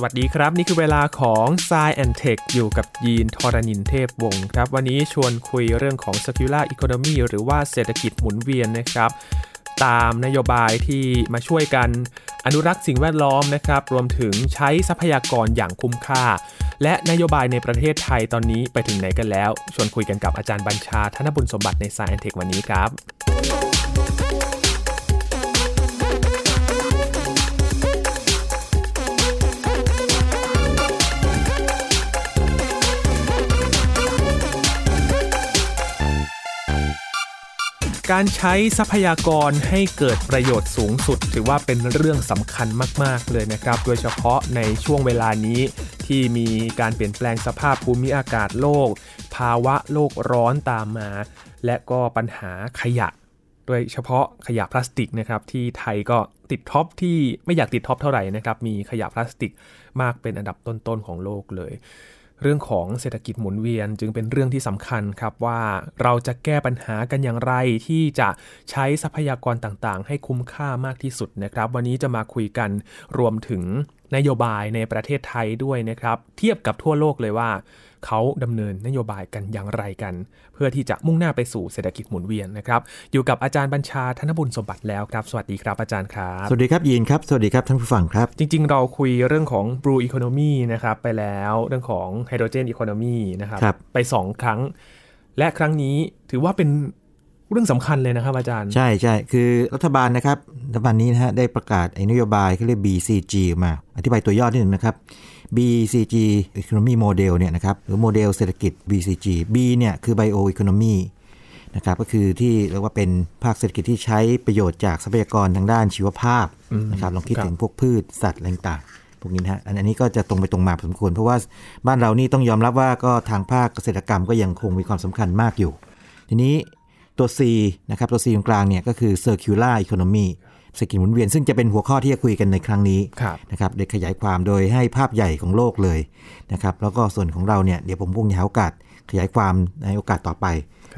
สวัสดีครับ นี่คือเวลาของ s ซแอนเทคอยู่กับยีนทรณินเทพวงศ์ครับ วันนี้ชวนคุยเรื่องของ circular economy หรือว่าเศรษฐกิจหมุนเวียนนะครับตามนโยบายที่มาช่วยกันอนุรักษ์สิ่งแวดล้อมนะครับ รวมถึงใช้ทรัพยากรอย่างคุ้มค่า และนโยบายในประเทศไทยตอนนี้ไปถึงไหนกันแล้ว ชวนคุยกันกับอาจารย์บัญชาธนบุญสมบัติใน s ซแอนเทควันนี้ครับ การใช้ทรัพยากรให้เกิดประโยชน์สูงสุด ถือว่าเป็นเรื่องสำคัญมาก ๆ เลยนะครับ โดยเฉพาะในช่วงเวลานี้ที่มีการเปลี่ยนแปลงสภาพภูมิอากาศโลก ภาวะโลกร้อนตามมา และก็ปัญหาขยะ โดยเฉพาะขยะพลาสติกนะครับ ที่ไทยก็ติด top ที่ไม่อยากติด top เท่าไหร่นะครับ มีขยะพลาสติกมากเป็นอันดับต้น ๆ ของโลกเลย เรื่องของเศรษฐกิจหมุนเวียนจึงเป็นเรื่องที่สำคัญครับว่าเราจะแก้ปัญหากันอย่างไรที่จะใช้ทรัพยากรต่างๆ ให้คุ้มค่ามากที่สุดนะครับ วันนี้จะมาคุยกันรวมถึงนโยบายในประเทศไทยด้วยนะครับ เทียบกับทั่วโลกเลยว่า เขาดำเนินนโยบายกันอย่างไรกัน เพื่อที่จะมุ่งหน้าไปสู่เศรษฐกิจหมุนเวียนนะครับอยู่กับอาจารย์บัญชาธนบุญสมบัติแล้วครับ สวัสดีครับอาจารย์ครับ สวัสดีครับยีนครับ สวัสดีครับท่านผู้ฟังครับ จริง ๆ เราคุยเรื่องของ Blue Economy นะครับไปแล้วเรื่องของ Hydrogen Economy นะครับครับไป 2 ครั้ง และครั้งนี้ถือว่าเป็นเรื่องสำคัญเลยนะครับอาจารย์ ใช่ใช่คือรัฐบาลนะครับรัฐบาลนี้นะฮะได้ประกาศไอ้นโยบายเขาเรียก BCG มา อธิบายตัวย่อนิดหนึ่งนะครับ BCG Economy Model เนี่ยนะครับหรือโมเดลเศรษฐกิจ BCG B เนี่ยคือ Bio Economy นะครับก็คือที่เรียกว่าเป็นภาคเศรษฐกิจที่ใช้ประโยชน์จากทรัพยากรทางด้านชีวภาพนะครับลองคิดคถึงพวกพืชสัตว์อะไรต่างๆพวกนี้นะอันอันนี้ก็จะตรงไปตรงมาพอสมควร เพราะว่าบ้านเรานี่ต้องยอมรับว่าก็ทางภาคเกษตรกรรมก็ยังคงมีความสำคัญมากอยู่ ทีนี้ตัว C นะครับตัว C ตรงกลางเนี่ยก็คือ circular economy เศรษฐกิจหมุนเวียนซึ่งจะเป็นหัวข้อที่จะคุยกันในครั้งนี้ครับนะครับโดยขยายความโดยให้ภาพใหญ่ของโลกเลยนะครับแล้วก็ส่วนของเราเนี่ยเดี๋ยวผมคงจะหาโอกาสขยายความในโอกาสต่อไป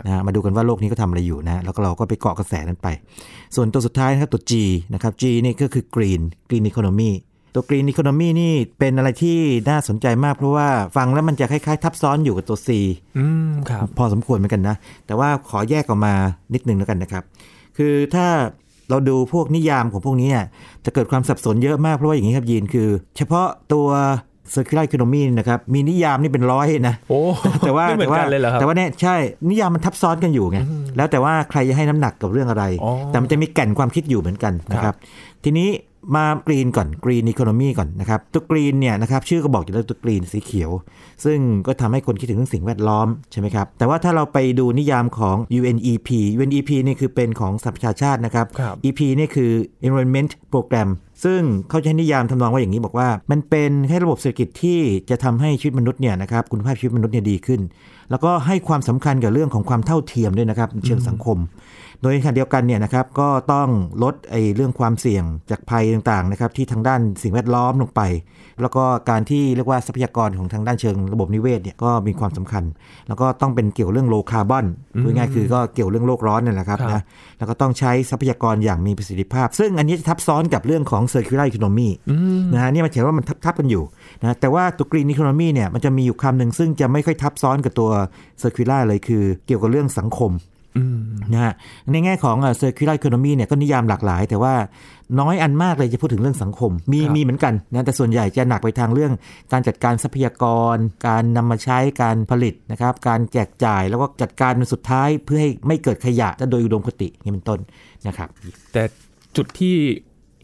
นะฮะมาดูกันว่าโลกนี้ก็ทำอะไรอยู่นะแล้วก็เราก็ไปเกาะกระแสนั้นไป ส่วนตัวสุดท้ายนะครับตัว G นะครับ G นี่ก็คือ green green economy ตัว green economy นี่เป็นอะไรที่น่าสนใจมาก เพราะว่าฟังแล้วมันจะคล้ายๆ ทับซ้อนอยู่กับตัว C อืมครับพอสมควรเหมือนกันนะ แต่ว่าขอแยกออกมานิดนึงแล้วกันนะครับ คือถ้า เราดูพวกนิยามของพวกนี้เนี่ยจะเกิดความสับสนเยอะมากเพราะว่าอย่างนี้ครับยีนคือ เฉพาะตัว circular economy นะครับมีนิยามนี่เป็นร้อยนะโอ้แต่ว่าไม่เหมือนกันเลยเหรอครับแต่ว่าเนี่ยใช่นิยามมันทับซ้อนกันอยู่ไงแล้วแต่ว่าใครจะให้น้ำหนักกับเรื่องอะไรอ๋อแต่มันจะมีแก่นความคิดอยู่เหมือนกันนะคครัรับบทีนี้ มากรีนก่อนกรีนอีโคโนมีก่อนนะครับตัวกรีนเนี่ยนะครับชื่อก็บอกอยู่แล้วตัวกรีนสีเขียว ซึ่งก็ทำให้คนคิดถึงเรื่องสิ่งแวดล้อมใช่ไหมครับ แต่ว่าถ้าเราไปดูนิยามของ UNEP UNEP นี่คือเป็นของสหประชาชาตินะครับครับ EP นี่คือ Environment Program ซึ่งเขาใช้นิยามทำนองว่าอย่างนี้บอกว่า มันเป็นให้ระบบเศรษฐกิจที่จะทำให้ชีวิตมนุษย์เนี่ยนะครับคุณภาพชีวิตมนุษย์เนี่ยดีขึ้น แล้วก็ให้ความสำคัญกับเรื่องของความเท่าเทียมด้วยนะครับในเชิงสังคม โดยในขณะเดียวกันเนี่ยนะครับก็ต้องลดไอ้เรื่องความเสี่ยงจากภัยต่างๆนะครับที่ทางด้านสิ่งแวดล้อมลงไป แล้วก็การที่เรียกว่าทรัพยากรของทางด้านเชิงระบบนิเวศเนี่ยก็มีความสำคัญ แล้วก็ต้องเป็นเกี่ยวเรื่องโลคาร์บอนพูดง่ายๆคือก็เกี่ยวเรื่องโลกร้อนนี่แหละครับครับนะแล้วก็ต้องใช้ทรัพยากรอย่างมีประสิทธิภาพ ซึ่งอันนี้จะทับซ้อนกับเรื่องของ circular economy นะฮะเนี่ยมันเห็นว่ามันทับๆกันอยู่นะแต่ว่าตัว green economy เนี่ยมันจะมีอยู่คำหนึ่งซึ่งจะไม่ค่อยทับซ้อนกับตัว circular เลยคือ เกี่ยวกับเรื่องสังคมอืม นะฮะในแง่ของเอ่อ circular economy เนี่ยก็นิยามหลากหลาย แต่ว่าน้อยอันมากเลยจะพูดถึงเรื่องสังคม มีครับมีเหมือนกันนะแต่ส่วนใหญ่จะหนักไปทางเรื่องการจัดการทรัพยากร การนำมาใช้การผลิตนะครับ การแจกจ่ายแล้วก็จัดการเป็นสุดท้ายเพื่อให้ไม่เกิดขยะโดยอุดมคตินี่เป็นต้นนะครับ แต่จุดที่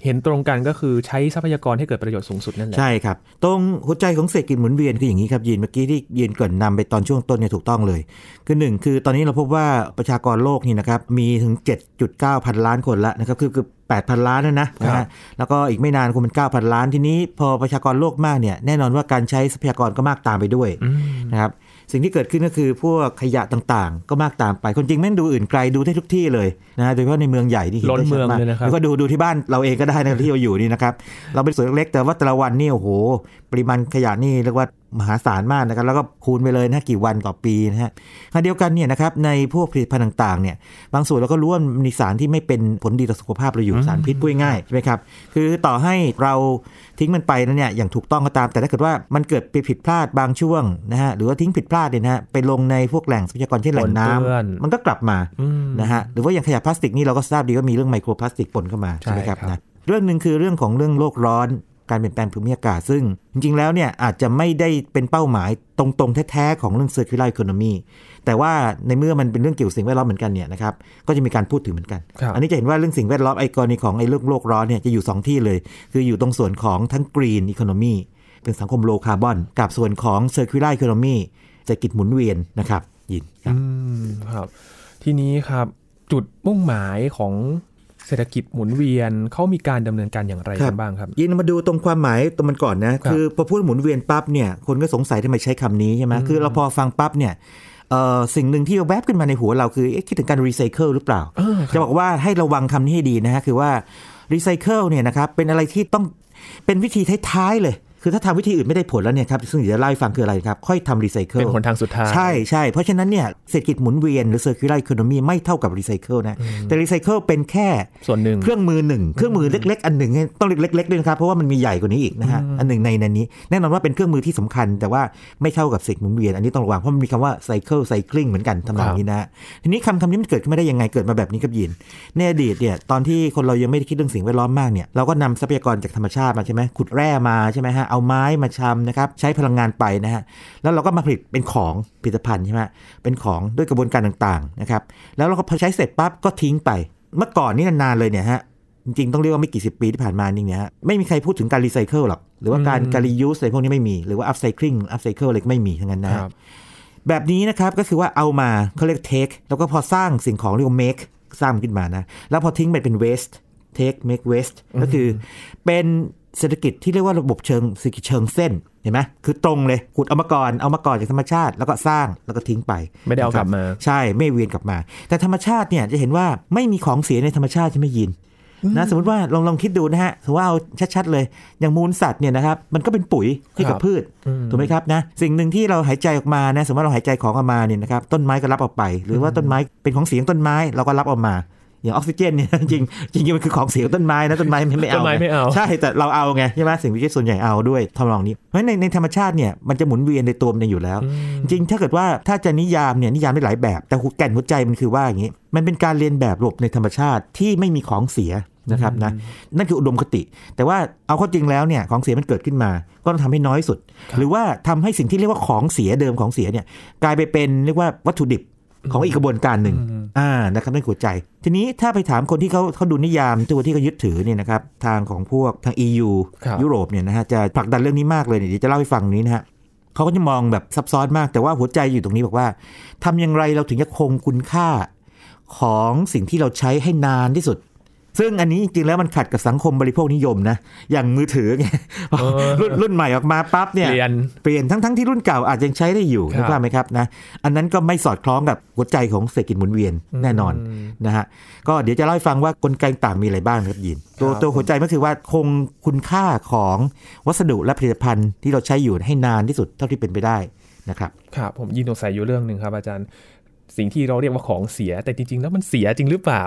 เห็นตรงกันก็คือใช้ทรัพยากรให้เกิดประโยชน์สูงสุดนั่นแหละใช่ครับ ตรงหัวใจของเศรษฐกิจหมุนเวียนคืออย่างนี้ครับยีนเมื่อกี้ที่ยีนเกรินนำไปตอนช่วงต้นเนี่ยถูกต้องเลย คือหนึ่งคือตอนนี้เราพบว่าประชากรโลกนี่นะครับมีถึง 7.9 พันล้านคนละนะครับคือคือ8,000 ล้านแล้วนะนะฮะแล้วก็อีกไม่นานคงเป็น 9,000 ล้านทีนี้พอประชากรโลกมากเนี่ยแน่นอนว่าการใช้ทรัพยากรก็มากตามไปด้วยอืมนะครับ สิ่งที่เกิดขึ้นก็คือพวกขยะต่างๆ ก็มากตามไป คนจริงไม่ต้องดูอื่นไกลดูได้ทุกที่เลยนะโดยเฉพาะในเมืองใหญ่ที่เห็นล้นได้ชัดเมืองมากเลยนะครับแล้วก็ดูดูที่บ้านเราเองก็ได้นะที่เราอยู่นี่นะครับเราเป็นส่วนเล็กๆแต่ว่าแต่ละวันนี่โอ้โห ปริมาณขยะนี่เรียกว่า มหาศาลมากนะครับแล้วก็คูณไปเลยนะกี่วันต่อปีนะฮะขณะเดียวกันเนี่ยนะครับในพวกผลิตภัณฑ์ต่างๆเนี่ยบางส่วนเราก็รู้ว่ามีสารที่ไม่เป็นผลดีต่อสุขภาพเราอยู่สารพิษพูดง่ายๆใช่ไหมครับคือต่อให้เราทิ้งมันไปนั้นเนี่ยอย่างถูกต้องก็ตาม แต่ถ้าเกิดว่ามันเกิดไปผิดพลาดบางช่วงนะฮะหรือว่าทิ้งผิดพลาดเนี่ยนะฮะไปลงในพวกแหล่งทรัพยากรเช่นแหล่งน้ำมันก็กลับมานะฮะหรือว่าอย่างขยะพลาสติกนี่เราก็ทราบดีว่ามีเรื่องไมโครพลาสติกปนเข้ามาใช่ไหมครับนะเรื่องหนึ่งคือเรื่องของเรื่องโลกร้อน การเปลี่ยนแปลงภูมิอากาศซึ่ง จริงๆ แล้วเนี่ยอาจจะไม่ได้เป็นเป้าหมายตรงๆ แท้ๆ ของเรื่อง circular economy แต่ว่าในเมื่อมันเป็นเรื่องเกี่ยวกับสิ่งแวดล้อมเหมือนกันเนี่ยนะครับก็จะมีการพูดถึงเหมือนกัน อันนี้จะเห็นว่าเรื่องสิ่งแวดล้อมไอกรณีของไอ้เรื่องโลกร้อนเนี่ยจะอยู่ 2 ที่เลย คืออยู่ตรงส่วนของทั้ง green economy เป็นสังคมโลคาร์บอนกับส่วนของ circular economy จะกิจหมุนเวียนนะครับยินครับครับ ทีนี้ครับจุดมุ่งหมายของ เศรษฐกิจหมุนเวียนเขามีการดำเนินการอย่างไรกันบ้างครับยินมาดูตรงความหมายตรงมันก่อนนะคือพอพูดหมุนเวียนปั๊บเนี่ยคนก็สงสัยทำไมใช้คำนี้ใช่ไหมคือเราพอฟังปั๊บเนี่ยสิ่งหนึ่งที่แวบขึ้นมาในหัวเราคือคิดถึงการรีไซเคิลหรือเปล่า จะบอกว่าให้ระวังคำนี้ให้ดีนะฮะ คือว่ารีไซเคิลเนี่ยนะครับเป็นอะไรที่ต้องเป็นวิธีท้ายๆเลย คือถ้าทำวิธีอื่นไม่ได้ผลแล้วเนี่ยครับซึ่งเดี๋ยวจะเล่าให้ฟังคืออะไรครับ ค่อยทำรีไซเคิลเป็นผลทางสุดท้าย ใช่ใช่เพราะฉะนั้นเนี่ยเศรษฐกิจหมุนเวียนหรือ circular economy ไม่เท่ากับรีไซเคิลนะ แต่รีไซเคิลเป็นแค่ส่วนหนึ่งเครื่องมือหนึ่งเครื่องมือเล็ก ๆ อันหนึ่งต้องเล็กๆด้วยนะครับเพราะว่ามันมีใหญ่กว่านี้อีกนะฮะอันหนึ่งในนั้นนี้ แน่นอนว่าเป็นเครื่องมือที่สำคัญ แต่ว่าไม่เท่ากับเศรษฐกิจหมุนเวียนอันนี้ต้องระวังเพราะมันมีคำว่าไซเคิลไซคลิงเหมือนกันทำนองนี้นะทีนี้คำคำนี้มันเกิดขึ้นมาได้ยังไงเกิดมาแบบนี้กับยินในอดีตเนี่ยตอนที่คนเรายังไม่ได้คิดเรื่องสิ่งแวดล้อมมากเนี่ยเราก็นำทรัพยากรจากธรรมชาติมาใช่ไหมขุดแร่มาใช่ไหมฮะเอาไม้มาชำนะครับใช้พลังงานไปนะฮะแล้วเราก็มาผลิตเป็นของผลิตภัณฑ์ใช่ไหมเป็นของด้วยกระบวนการต่างๆนะครับแล้วเราก็พอใช้เสร็จปั๊บก็ทิ้งไป เมื่อก่อนนี่นานๆเลยเนี่ยฮะจริงๆ ต้องเรียกว่าไม่กี่สิบปีที่ผ่านมานี่เนี่ยฮะไม่มีใครพูดถึงการรีไซเคิลหรอกหรือว่าการการ reuse อะไรพวกนี้ไม่มีหรือว่า upcycling upcycle อะไรก็ไม่มีทั้งนั้นนะแบบนี้นะครับก็คือว่าเอามาเขาเรียก take แล้วก็พอสร้างสิ่งของเรียกว่า make สร้างขึ้นมานะ แล้วพอทิ้งไปเป็น waste take make waste ก็คือเป็น เศรษฐกิจที่เรียกว่าระบบเชิงเศรษฐกิจเชิงเส้นเห็นไหมคือตรงเลยขุดเอามาก่อนเอามาก่อนจากธรรมชาติ แล้วก็สร้างแล้วก็ทิ้งไป ไม่ได้เอากลับมา ใช่ไม่เวียนกลับมา แต่ธรรมชาติเนี่ยจะเห็นว่าไม่มีของเสียในธรรมชาติใช่ไหมยินนะสมมติว่าลองลองคิดดูนะฮะสมมติว่าเอาชัดๆเลย อย่างมูลสัตว์เนี่ยนะครับมันก็เป็นปุ๋ยให้กับพืชถูกไหมครับนะสิ่งหนึ่งที่เราหายใจออกมานะสมมติเราหายใจของออกมาเนี่ยนะครับต้นไม้ก็รับออกไป หรือว่าต้นไม้เป็นของเสียงต้นไม้เราก็รับออกมา อย่างออกซิเจนเนี่ยจริงจริงมันคือของเสียต้นไม้นะต้นไม้ไม่เอาต้นไม้ไม่เอาใช่แต่เราเอาไงใช่ไหมสิ่งมีชีวิตส่วนใหญ่เอาด้วยทำนองนี้เพราะในในธรรมชาติเนี่ยมันจะหมุนเวียนในตัวมันอยู่แล้ว จริงถ้าเกิดว่าถ้าจะนิยามเนี่ยนิยามได้หลายแบบ แต่แก่นหัวใจมันคือว่าอย่างนี้ มันเป็นการเรียนแบบระบบในธรรมชาติที่ไม่มีของเสียนะครับนะนั่นคืออุดมคติ แต่ว่าเอาข้อจริงแล้วเนี่ยของเสียมันเกิดขึ้นมา ก็ต้องทำให้น้อยสุด หรือว่าทำให้สิ่งที่เรียกว่าของเสียเดิมของเสียเนี่ยกลายไปเป็นเรียกว่าวัตถุดิบ ของอีกกระบวนการหนึ่งอ่านะครับนั่นหัวใจ ทีนี้ถ้าไปถามคนที่เขาเขาดูนิยามตัวที่เขายึดถือเนี่ยนะครับทางของพวกทาง EU ยุโรปเนี่ยนะฮะจะผลักดันเรื่องนี้มากเลยเดี๋ยวจะเล่าให้ฟังนี้นะฮะเขาก็จะมองแบบซับซ้อนมากแต่ว่าหัวใจอยู่ตรงนี้บอกว่าทำอย่างไรเราถึงจะคงคุณค่าของสิ่งที่เราใช้ให้นานที่สุด ซึ่งอันนี้จริงๆแล้วมันขัดกับสังคมบริโภคนิยมนะ อย่างมือถือไงรุ่นรุ่นใหม่ออกมาปั๊บเนี่ยเปลี่ยนเปลี่ยนทั้งทั้งที่รุ่นเก่าอาจยังใช้ได้อยู่นะครับไหมครับนะอันนั้นก็ไม่สอดคล้องกับหัวใจของเศรษฐกิจหมุนเวียนแน่นอนนะฮะก็เดี๋ยวจะเล่าให้ฟังว่ากลไกต่างมีอะไรบ้างครับยินตัวตัวหัวใจก็คือว่าคงคุณค่าของวัสดุและผลิตภัณฑ์ที่เราใช้อยู่ให้นานที่สุดเท่าที่เป็นไปได้นะครับครับผมยินสงสัยอยู่เรื่องหนึ่งครับอาจารย์ สิ่งที่เราเรียกว่าของเสีย แต่จริงๆ แล้วมันเสียจริงหรือเปล่า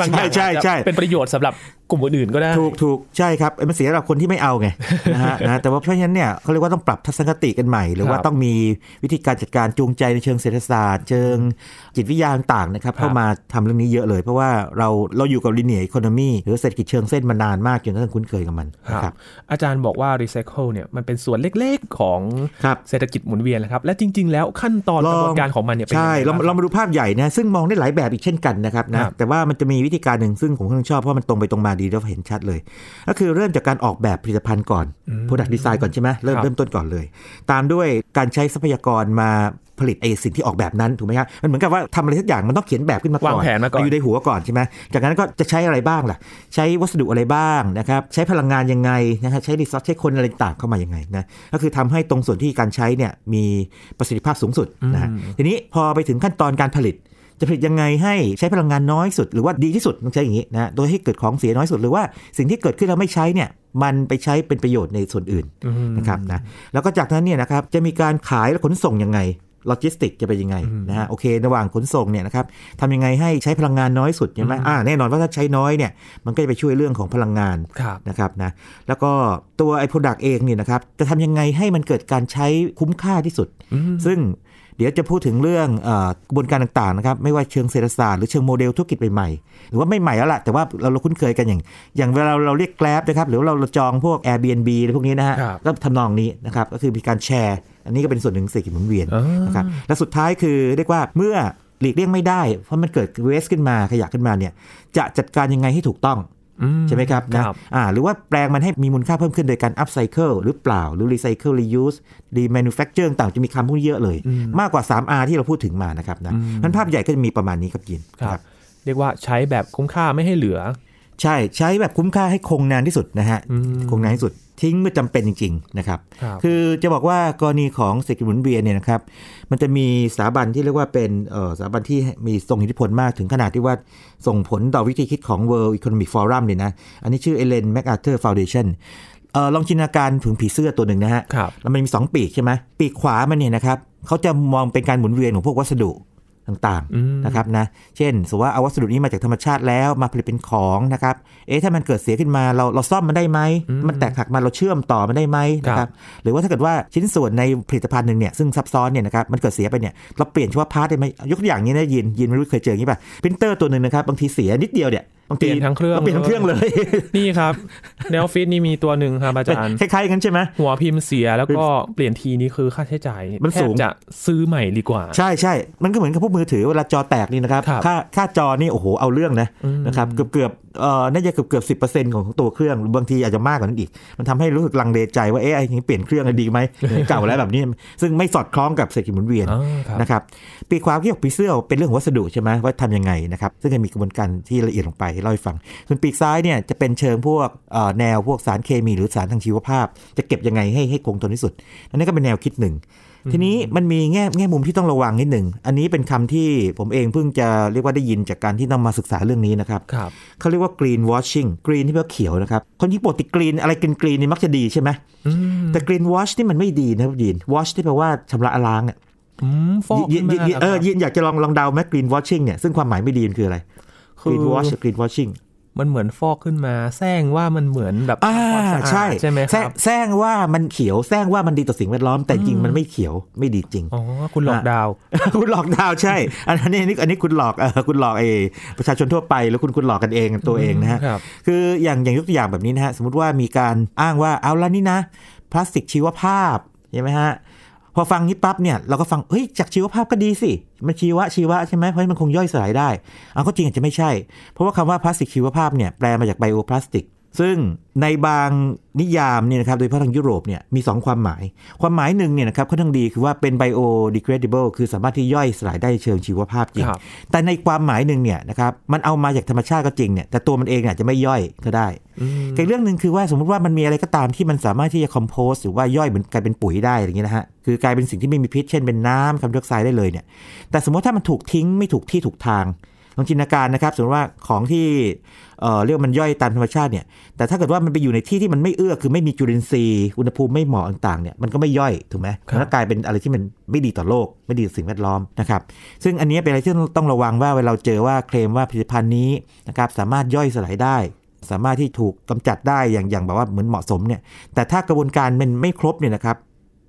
บางอย่างใช่ใช่เป็นประโยชน์สำหรับกลุ่มอื่นๆก็ได้ ถูกถูกใช่ครับมันเสียสำหรับคนที่ไม่เอาไงนะฮะนะแต่ว่าเพราะฉะนั้นเนี่ยเขาเรียกว่าต้องปรับทัศนคติกันใหม่ หรือว่าต้องมีวิธีการจัดการจูงใจในเชิงเศรษฐศาสตร์ เชิงจิตวิทยาต่างๆนะครับเข้ามาทำเรื่องนี้เยอะเลย เพราะว่าเราเราอยู่กับ linear economy หรือเศรษฐกิจเชิงเส้นมานานมากจนต้องคุ้นเคยกับมันครับอาจารย์บอกว่ารีไซเคิลเนี่ยมันเป็นส่วนเล็กๆของเศรษฐกิจหมุนเวียนนะครับและจริง ๆ แล้วขั้นตอนกระบวนการของมันเนี่ยใช่เราเรามาดูภาพใหญ่นะซึ่งมองได้หลายแบบอีกเช่นกันนะครับนะแต่ว่ามันจะมีวิธีการหนึ่งซึ่งผมค่อนข้างชอบเพราะมันตรงไปตรงมาดีแล้วเห็นชัดเลย ก็คือเริ่มจากการออกแบบผลิตภัณฑ์ก่อน product design ก่อนใช่ไหมเริ่มเริ่มต้นก่อนเลย ตามด้วยการใช้ทรัพยากรมา ผลิตไอ้สิ่งที่ออกแบบนั้นถูกไหมครับมันเหมือนกับว่าทำอะไรสักอย่างมันต้องเขียนแบบขึ้นมาก่อนวางแผนมาก่อนอยู่ในหัวก่อนใช่ไหมจากนั้นก็จะใช้อะไรบ้างล่ะ ใช้วัสดุอะไรบ้างนะครับใช้พลังงานยังไงนะครับใช้รีซอสใช้คนอะไรต่างเข้ามายังไงนะก็คือทำให้ตรงส่วนที่การใช้เนี่ยมีประสิทธิภาพสูงสุดนะทีนี้พอไปถึงขั้นตอนการผลิตจะผลิตยังไงให้ใช้พลังงานน้อยสุด หรือว่าดีที่สุดต้องใช้อย่างนี้นะโดยให้เกิดของเสียน้อยสุดหรือว่าสิ่งที่เกิดขึ้นเราไม่ใช้เนี่ยมันไปใช้เป็นประโยชน์ในส่วนอื่นอืมนะครับนะแล้วก็จากนั้นเนี่ยนะครับจะมีการขายและขนส่งยังไง โลจิสติกจะเป็นยังไงนะฮะโอเค ระหว่างขนส่งเนี่ยนะครับทำยังไงให้ใช้พลังงานน้อยสุดใช่ไหมอ่าแน่นอนว่าถ้าใช้น้อยเนี่ยมันก็จะไปช่วยเรื่องของพลังงานครับนะครับนะแล้วก็ตัวไอ้ product เองเนี่ยนะครับจะทำยังไงให้มันเกิดการใช้คุ้มค่าที่สุดอืมซึ่งเดี๋ยวจะพูดถึงเรื่องเออกระบวนการต่างๆนะครับไม่ว่าเชิงเศรษฐศาสตร์หรือเชิงโมเดลธุรกิจใหม่ๆหรือว่าไม่ใหม่แล้วล่ะแต่ว่าเราเราคุ้นเคยกันอย่าง อย่างเวลาเราเรียกแกลบนะครับหรือว่าเราเราจองพวก Airbnb อะไรพวกนี้นะฮะครับก็ทำนองนี้นะครับก็คือมีการแชร์ อันนี้ก็เป็นส่วนหนึ่งของเศรษฐกิจหมุนเวียนอ่านนะครับและสุดท้ายคือเรียกว่าเมื่อหลีกเลี่ยงไม่ได้ เพราะมันเกิดเวสขึ้นมาขยะขึ้นมาเนี่ยจะจัดการยังไงให้ถูกต้องอืใช่ไหมครับนะครับอ่าหรือว่าแปลงมันให้มีมูลค่าเพิ่มขึ้นโดยการ upcycle หรือเปล่า หรือ recycle reuse remanufacture ต่างๆจะมีคำพวกนี้เยอะเลย มากกว่า 3R ที่เราพูดถึงมานะครับนะนั้นภาพใหญ่ก็จะมีประมาณนี้ครับยินครับ เรียกว่าใช้แบบคุ้มค่าไม่ให้เหลือ ใช่ใช้แบบคุ้มค่าให้คงนานที่สุดนะฮะอืมคงนานที่สุดทิ้งเมื่อจำเป็นจริง ๆ นะครับครับ คือจะบอกว่ากรณีของเศรษฐกิจหมุนเวียนเนี่ยนะครับ มันจะมีสถาบันที่เรียกว่าเป็นเอ่อสถาบันที่มีทรงอิทธิพลมากถึงขนาดที่ว่าส่งผลต่อวิธีคิดของ World Economic Forum เลยนะ อันนี้ชื่อ Ellen MacArthur Foundation เอ่อลองจินตนาการถึงผีเสื้อตัวหนึ่งนะฮะครับแล้วมันมี 2 ปีกใช่ไหมปีกขวามันเนี่ยนะครับเขาจะมองเป็นการหมุนเวียนของพวกวัสดุ ต่างอืมๆนะครับนะ เช่นสมมติว่าเอาวัสดุนี้มาจากธรรมชาติแล้วมาผลิตเป็นของนะครับ เอ๊ะถ้ามันเกิดเสียขึ้นมาเราเราซ่อมมันได้ไหม มันแตกหักมาเราเชื่อมต่อมันได้ไหมนะคครัรับบหรือว่าถ้าเกิดว่าชิ้นส่วนในผลิตภัณฑ์หนึ่งเนี่ยซึ่งซับซ้อนเนี่ยนะครับมันเกิดเสียไปเนี่ยเราเปลี่ยนเฉพาะ part ได้ไหมยกตัวอย่างนี้นะยินยินไม่รู้เคยเจออย่างนี้ป่ะปรินเตอร์ตัวหนึ่งนะครับบางทีเสียนิดเดียวเนี่ยบางทีเปลี่ยนทั้งเครื่องเปลี่ยนทั้งเครื่องเลย นี่ครับในออฟฟิศนี่มีตัวหนึ่งครับอาจารย์คล้ายๆกันใช่ไหมหัวพิมพ์เสียแล้วก็เปลี่ยนทีนี้คือค่าใช้จ่ายมันสูงแทบจะซื้อใหม่ดีกว่า ใช่ใช่มันก็เหมือนกับพวกมือถือเวลาจอแตกนี่นะครับครับค่าค่าจอนี่โอ้โหเอาเรื่องนะอืมนะครับเกือบเกือบเอ่อน่าจะเกือบเกือบสิบเปอร์เซ็นต์ของตัวเครื่องหรือบางทีอาจจะมากกว่านั้นอีก มันทำให้รู้สึกลังเลใจว่าเอ๊ะไอ้อย่างนี้เปลี่ยนเครื่องดีไหมเก่าแล้วแบบนี้ ซึ่งไม่สอดคล้องกับเศรษฐกิจหมุนเวียนอ่าครับนะครับปีกความที่บอกปีเสื้อเป็นเรื่องของวัสดุใช่ไหมว่าทำยังไงนะครับซึ่งจะมีกระบวนการที่ละเอียดลงไปเล่าให้ฟัง ส่วนปีกซ้ายเนี่ยจะเป็นเชิงพวกเอ่อแนวพวกสารเคมีหรือสารทางชีวภาพ จะเก็บยังไงให้ให้คงทนที่สุดอันนี้ก็เป็นแนวคิดหนึ่ง ทีนี้มันมีแง่แง่มุมที่ต้องระวังนิดหนึ่ง อันนี้เป็นคำที่ผมเองเพิ่งจะเรียกว่าได้ยินจากการที่ต้องมาศึกษาเรื่องนี้นะครับครับเขาเรียกว่า green washing green ที่แปลว่าเขียวนะครับ คนที่ปกติ green อะไรกิน green นี่มักจะดีใช่ไหมอืมแต่ green wash นี่มันไม่ดีนะครับยิน wash ที่แปลว่าชำระล้างอะอืมฟอกยินยินยินขึ้นมาเออหรครับยินอยากจะลองลองเดาไหม green washing เนี่ยซึ่งความหมายไม่ดีมันคืออะไรคือ green wash กับ green washing มันเหมือนฟอกขึ้นมาแซงว่ามันเหมือนแบบอ่าความสะอาดใช่ใช่ไหมคแซรังบแซงว่ามันเขียวแซงว่ามันดีต่อสิ่งแวดล้อมแต่จริงมันไม่เขียวไม่ดีจริงอ๋อคุณหลอกดาวน์คุณหลอกดาวน์ใช่ อันนี้อันนี้อันนี้คุณหลอกเออคุณหลอกเออประชาชนทั่วไปแล้วคุณคุณหลอกกันเองตัวเองนะฮะครับคืออย่างอย่างยกตัวอย่างแบบนี้นะฮะสมมติว่ามีการอ้างว่าเอาละนี่นะ พลาสติกชีวภาพใช่ไหมฮะ พอฟังนี้ปั๊บเนี่ยเราก็ฟังเฮ้ยจากชีวภาพก็ดีสิมันชีวะชีวะใช่ไหมเพราะมันคงย่อยสลายได้เอาก็จริงอาจจะไม่ใช่ เพราะว่าคำว่าพลาสติกชีวภาพเนี่ยแปลมาจากไบโอพลาสติก ซึ่งในบางนิยามเนี่ยนะครับโดยเฉพาะทางยุโรปเนี่ยมี 2 ความหมาย ความหมายหนึ่งเนี่ยนะครับค่อนข้างดีคือว่าเป็น biodegradable คือสามารถที่ย่อยสลายได้เชิงชีวภาพจริงครับแต่ในความหมายหนึ่งเนี่ยนะครับมันเอามาจากธรรมชาติก็จริงเนี่ยแต่ตัวมันเองเนี่ยอาจจะไม่ย่อยก็ได้อืมอีกเรื่องหนึ่งคือว่าสมมติว่ามันมีอะไรก็ตามที่มันสามารถที่จะคอมโพสหรือว่าย่อยเหมือนกลายเป็นปุ๋ยได้อย่างเงี้ยนะฮะคือกลายเป็นสิ่งที่ไม่มีพิษเช่นเป็นน้ำคาร์บอนไดออกไซด์ได้เลยเนี่ยแต่สมมติถ้ามันถูกทิ้งไม่ถูกที่ถูกทาง ลองจินตนาการนะครับสมมติว่าของที่เอ่อเรียกว่ามันย่อยตามธรรมชาติเนี่ยแต่ถ้าเกิดว่ามันไปอยู่ในที่ที่มันไม่เอื้อคือไม่มีจุลินทรีย์อุณหภูมิไม่เหมาะต่างๆเนี่ยมันก็ไม่ย่อยถูกไหมครับมันก็กลายเป็นอะไรที่มันไม่ดีต่อโลก ไม่ดีต่อสิ่งแวดล้อมนะครับซึ่งอันนี้เป็นอะไรที่ต้องระวังว่าเวลาเราเจอว่าเคลมว่าผลิตภัณฑ์นี้นะครับสามารถย่อยสลายได้สามารถที่ถูกกำจัดได้อย่างอย่างแบบว่าเหมือนเหมาะสมเนี่ยแต่ถ้ากระบวนการมันไม่ครบเนี่ยนะครับ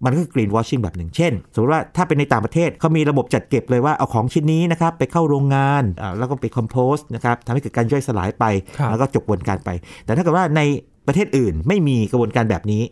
มันก็คือกรีนวอชชิ่งแบบหนึ่ง เช่น สมมติว่าถ้าเป็นในต่างประเทศเขามีระบบจัดเก็บเลยว่าเอาของชิ้นนี้นะครับไปเข้าโรงงานอ่าแล้วก็ไปคอมโพสต์นะครับทำให้เกิดการย่อยสลายไปครับแล้วก็จบกระบวนการไป แต่ถ้าเกิดว่าในประเทศอื่นไม่มีกระบวนการแบบนี้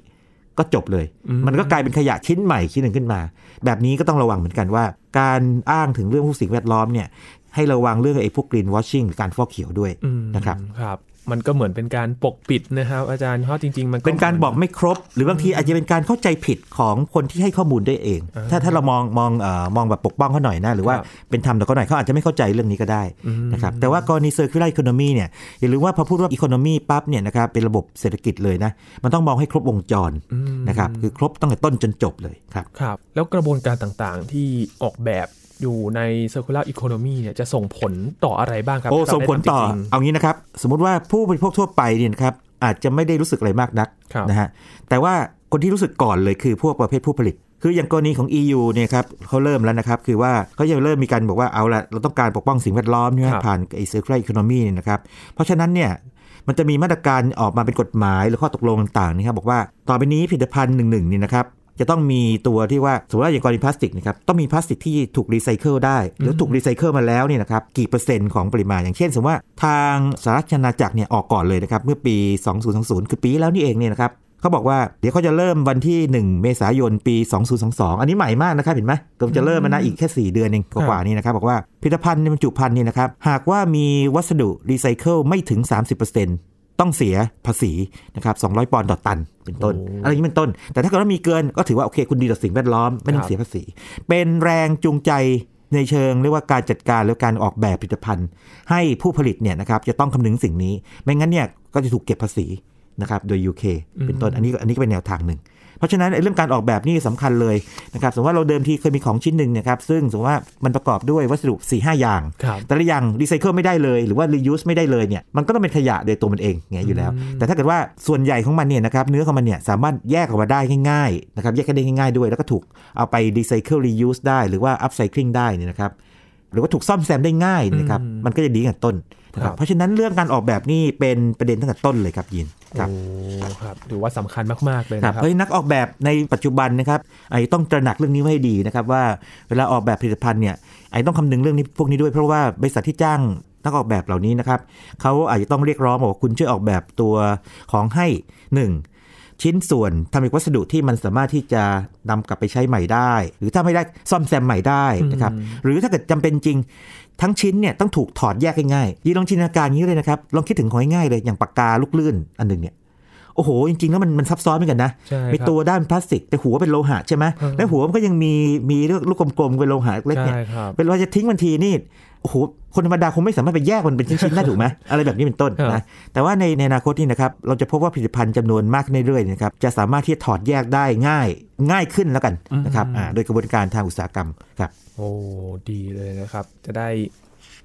ก็จบเลยอืมมันก็กลายเป็นขยะชิ้นใหม่ชิ้นหนึ่งขึ้นมา แบบนี้ก็ต้องระวังเหมือนกันว่า การอ้างถึงเรื่องพวกสิ่งแวดล้อมเนี่ยให้ระวังเรื่องไอ้พวกกรีนวอชชิ่งหรือการฟอกเขียวด้วยอืมนะครับครับ มันก็เหมือนเป็นการปกปิดนะครับ อาจารย์เพราะจริง ๆ มันเป็นการบอกไม่ครบ หรือบางทีอาจจะเป็นการเข้าใจผิดของคนที่ให้ข้อมูลด้วยเองอ่าถ้าถ้าเรามองมองเอ่อมองแบบปกป้องเขาหน่อยนะหรือว่าครับเป็นธรรมต่อเขาหน่อยเขาอาจจะไม่เข้าใจเรื่องนี้ก็ได้อืมนะครับแต่ว่ากรณี circular economy เนี่ยอย่าลืมว่าพอพูดว่า economy ปั๊บเนี่ยนะครับเป็นระบบเศรษฐกิจเลยนะมันต้องมองให้ครบวงจรอืมนะครับคือครบตั้งแต่ต้นจนจบเลยครับครับ แล้วกระบวนการต่างๆที่ออกแบบ อยู่ใน circular economy เนี่ยจะส่งผลต่ออะไรบ้างครับ โอ้ถ้าส่งผลต่อได้ทำจริงๆเอางี้นะครับ สมมุติว่าผู้บริโภคทั่วไปเนี่ยนะครับอาจจะไม่ได้รู้สึกอะไรมากนักครับนะฮะ แต่ว่าคนที่รู้สึกก่อนเลยคือพวกประเภทผู้ผลิต คืออย่างกรณีของ EU เนี่ยครับเขาเริ่มแล้วนะครับ คือว่าเขาจะเริ่มมีการบอกว่าเอาละเราต้องการปกป้องสิ่งแวดล้อมใช่ไหมครับผ่านไอ้ circular economy เนี่ยนะครับ เพราะฉะนั้นเนี่ยมันจะมีมาตรการออกมาเป็นกฎหมายหรือข้อตกลงต่างๆนะครับบอกว่าต่อไปนี้ผลิตภัณฑ์หนึ่งๆเนี่ยนะครับ จะต้องมีตัวที่ว่าสมมติว่าอย่างกรณีพลาสติกนะครับต้องมีพลาสติกที่ถูกรีไซเคิลได้ หรือถูกรีไซเคิลมาแล้วเนี่ยนะครับกี่เปอร์เซ็นต์ของปริมาณ อย่างเช่น สมมติว่าทางสหรัฐอาณาจักรเนี่ยออกก่อนเลยนะครับเมื่อปี 2020 คือปีที่แล้วนี่เองเนี่ยนะครับเขาบอกว่าเดี๋ยวเขาจะเริ่มวันที่ 1 เมษายนปี 2022 อันนี้ใหม่มากนะครับเห็นไหมกำลังจะเริ่มมานะอีกแค่ 4 เดือนเองกว่าๆนี่นะครับบอกว่าผลิตภัณฑ์ในบรรจุภัณฑ์เนี่ยนะครับหากว่ามีวัสดุรีไซเคิลไม่ถึง 30% ต้องเสียภาษีนะครับ200 ปอนด์ต่อตันเป็นต้นโอ้อะไรอย่างนี้เป็นต้น แต่ถ้าเกิดว่ามีเกินก็ถือว่าโอเคคุณดีต่อสิ่งแวดล้อมไม่ต้อครังบเสียภาษี เป็นแรงจูงใจในเชิงเรียกว่าการจัดการและการออกแบบผลิตภัณฑ์ ให้ผู้ผลิตเนี่ยนะครับจะต้องคำนึงสิ่งนี้ ไม่งั้นเนี่ยก็จะถูกเก็บภาษีนะครับโดย UK เป็นต้นอันนี้ก็อันนี้ก็เป็นแนวทางหนึ่งเพ ราะฉะนั้นไอ้เรื่องการออกแบบนี่สำคัญเลยนะครับสมมติว่าเราเดิมทีเคยมีของชิ้นหนึ่งนะครับซึ่งสมมติว่ามันประกอบด้วยวัสดุ4ีหอย่างครับแต่ละอย่างรีไซเคิลไม่ได้เลยหรือว่า reuse ไม่ได้เลยเนี่ยมันก็ต้องเป็นขยะโดยตัวมันเองไงอยู่แล้ว แต่ถ้าเกิดว่าส่วนใหญ่ของมันเนี่ยนะครับเนื้อของมันเนี่ยสามารถแยกออกมาได้ง่ายๆนะครับแยกกันได้ง่ายๆด้วย แล้วก็ถูกเอาไปรีไซเคิล reuse ได้หรือว่า upcycling ได้เนี่ยนะครับหรือว่าถูกซ่อมแซมได้ง่ายนะครับมันก็จะดีกันต้นนะคครัรับบเพราะฉะนั้นเรื่องการออกแบบนี่เป็นประเด็นตั้งแต่ต้นเลยครับยิน ครับโอ้ครับถือว่าสำคัญมาก ๆ เลยครับนะครับเพราะฉะนั้นนักออกแบบในปัจจุบันนะครับไอ้ต้องตระหนักเรื่องนี้ไว้ให้ดีนะครับว่าเวลาออกแบบผลิตภัณฑ์เนี่ยไอ้ต้องคำนึงเรื่องนี้พวกนี้ด้วยเพราะว่าบริษัทที่จ้างนักออกแบบเหล่านี้นะครับเขาอาจจะต้องเรียกร้องบอกว่าคุณช่วยออกแบบตัวของให้หนึ่งชิ้นส่วนทำจากวัสดุที่มันสามารถที่จะนำกลับไปใช้ใหม่ได้ หรือถ้าไม่ได้ซ่อมแซมใหม่ได้นะครับหรือถ้าเกิดจำเป็นจริง ทั้งชิ้นเนี่ยต้องถูกถอดแยกง่ายๆยี่ลองจินตนาการอย่างนี้เลยนะครับ ลองคิดถึงของง่ายๆเลย อย่างปากกาลูกลื่นอันหนึ่งเนี่ยโอ้โห จริงๆ แล้วมันมันซับซ้อนเหมือนกันนะใช่มีครับตัวด้านพลาสติก แต่หัวเป็นโลหะใช่ไหมเออแล้วหัวมันก็ยังมีมีลูกกลมๆ เป็นโลหะเล็กๆเนี่ยใช่ครับเป็นว่าจะทิ้งมันทีนี่ โอ้โห คนธรรมดาคงไม่สามารถไปแยกมันเป็นชิ้นๆ ได้ถูกไหมอะไรแบบนี้เป็นต้นครับนะ แต่ว่าในในอนาคตนี่นะครับ เราจะพบว่าผลิตภัณฑ์จำนวนมากขึ้นเรื่อยๆนะครับ จะสามารถที่จะถอดแยกได้ง่ายง่ายขึ้นแล้วกันนะครับอ่าโดยกระบวนการทางอุตสาหกรรมครับ โอ้ดีเลยนะครับ จะได้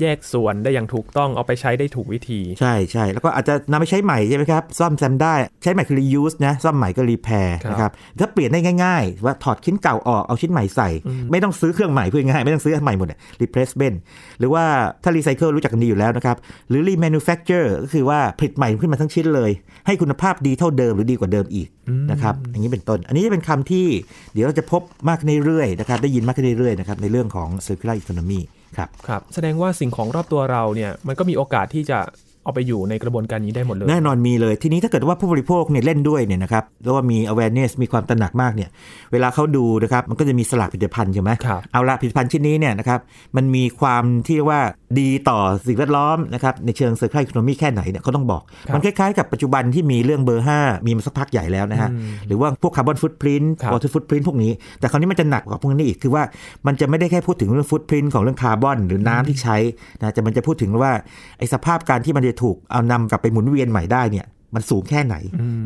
แยกส่วนได้อย่างถูกต้องเอาไปใช้ได้ถูกวิธี ใช่ใช่แล้วก็อาจจะนำไปใช้ใหม่ใช่ไหมครับ ซ่อมแซมได้ใช้ใหม่คือ reuse นะซ่อมใหม่ก็ repair ครับนะครับถ้าเปลี่ยนได้ง่ายๆ ว่าถอดชิ้นเก่าออกเอาชิ้นใหม่ใส่ ไม่ต้องซื้อเครื่องใหม่เพื่อง่ายไม่ต้องซื้ออันใหม่หมดอะ replacement หรือว่าถ้า recycle รู้จักกันดีอยู่แล้วนะครับหรือ remanufacture ก็คือว่าผลิตใหม่ขึ้นมาทั้งชิ้นเลย ให้คุณภาพดีเท่าเดิมหรือดีกว่าเดิมอีกนะครับอย่างนี้เป็นต้น อันนี้จะเป็นคำที่เดี๋ยวเราจะพบมากขึ้นเรื่อยๆนะครับได้ยินมากขึ้นเรื่อยๆนะครับในเรื่องของ circular economy ครับครับแสดงว่าสิ่งของรอบตัวเราเนี่ยมันก็มีโอกาสที่จะ เอาไปอยู่ในกระบวนการนี้ได้หมดเลย แน่นอนมีเลย ทีนี้ถ้าเกิดว่าผู้บริโภคเนี่ยเล่นด้วยเนี่ยนะครับแล้วว่ามี awareness มีความตระหนักมากเนี่ยเวลาเขาดูนะครับมันก็จะมีฉลากผลิตภัณฑ์ใช่ไหมครับเอาละผลิตภัณฑ์ชิ้นนี้เนี่ยนะครับมันมีความที่เรียกว่าดีต่อสิ่งแวดล้อมนะครับในเชิง circular economy แค่ไหนเนี่ยเขาต้องบอกครับมันคล้ายๆกับปัจจุบันที่มีเรื่องเบอร์ 5 มีมาสักพักใหญ่แล้วนะฮะหรือว่าพวก carbon footprint ครับ water footprint พวกนี้ แต่คราวนี้มันจะหนักกว่าพวกนี้อีกคือว่ามันจะไม่ได้แค่พูดถึงเรื่อง footprint ของเรื่องคาร์บอนหรือน้ำที่ใช้นะแต่มันจะพูดถึงว่าไอ้สภาพการที่มันจะถูกเอานำกลับไปหมุนเวียนใหม่ได้เนี่ยมันสูงแค่ไหน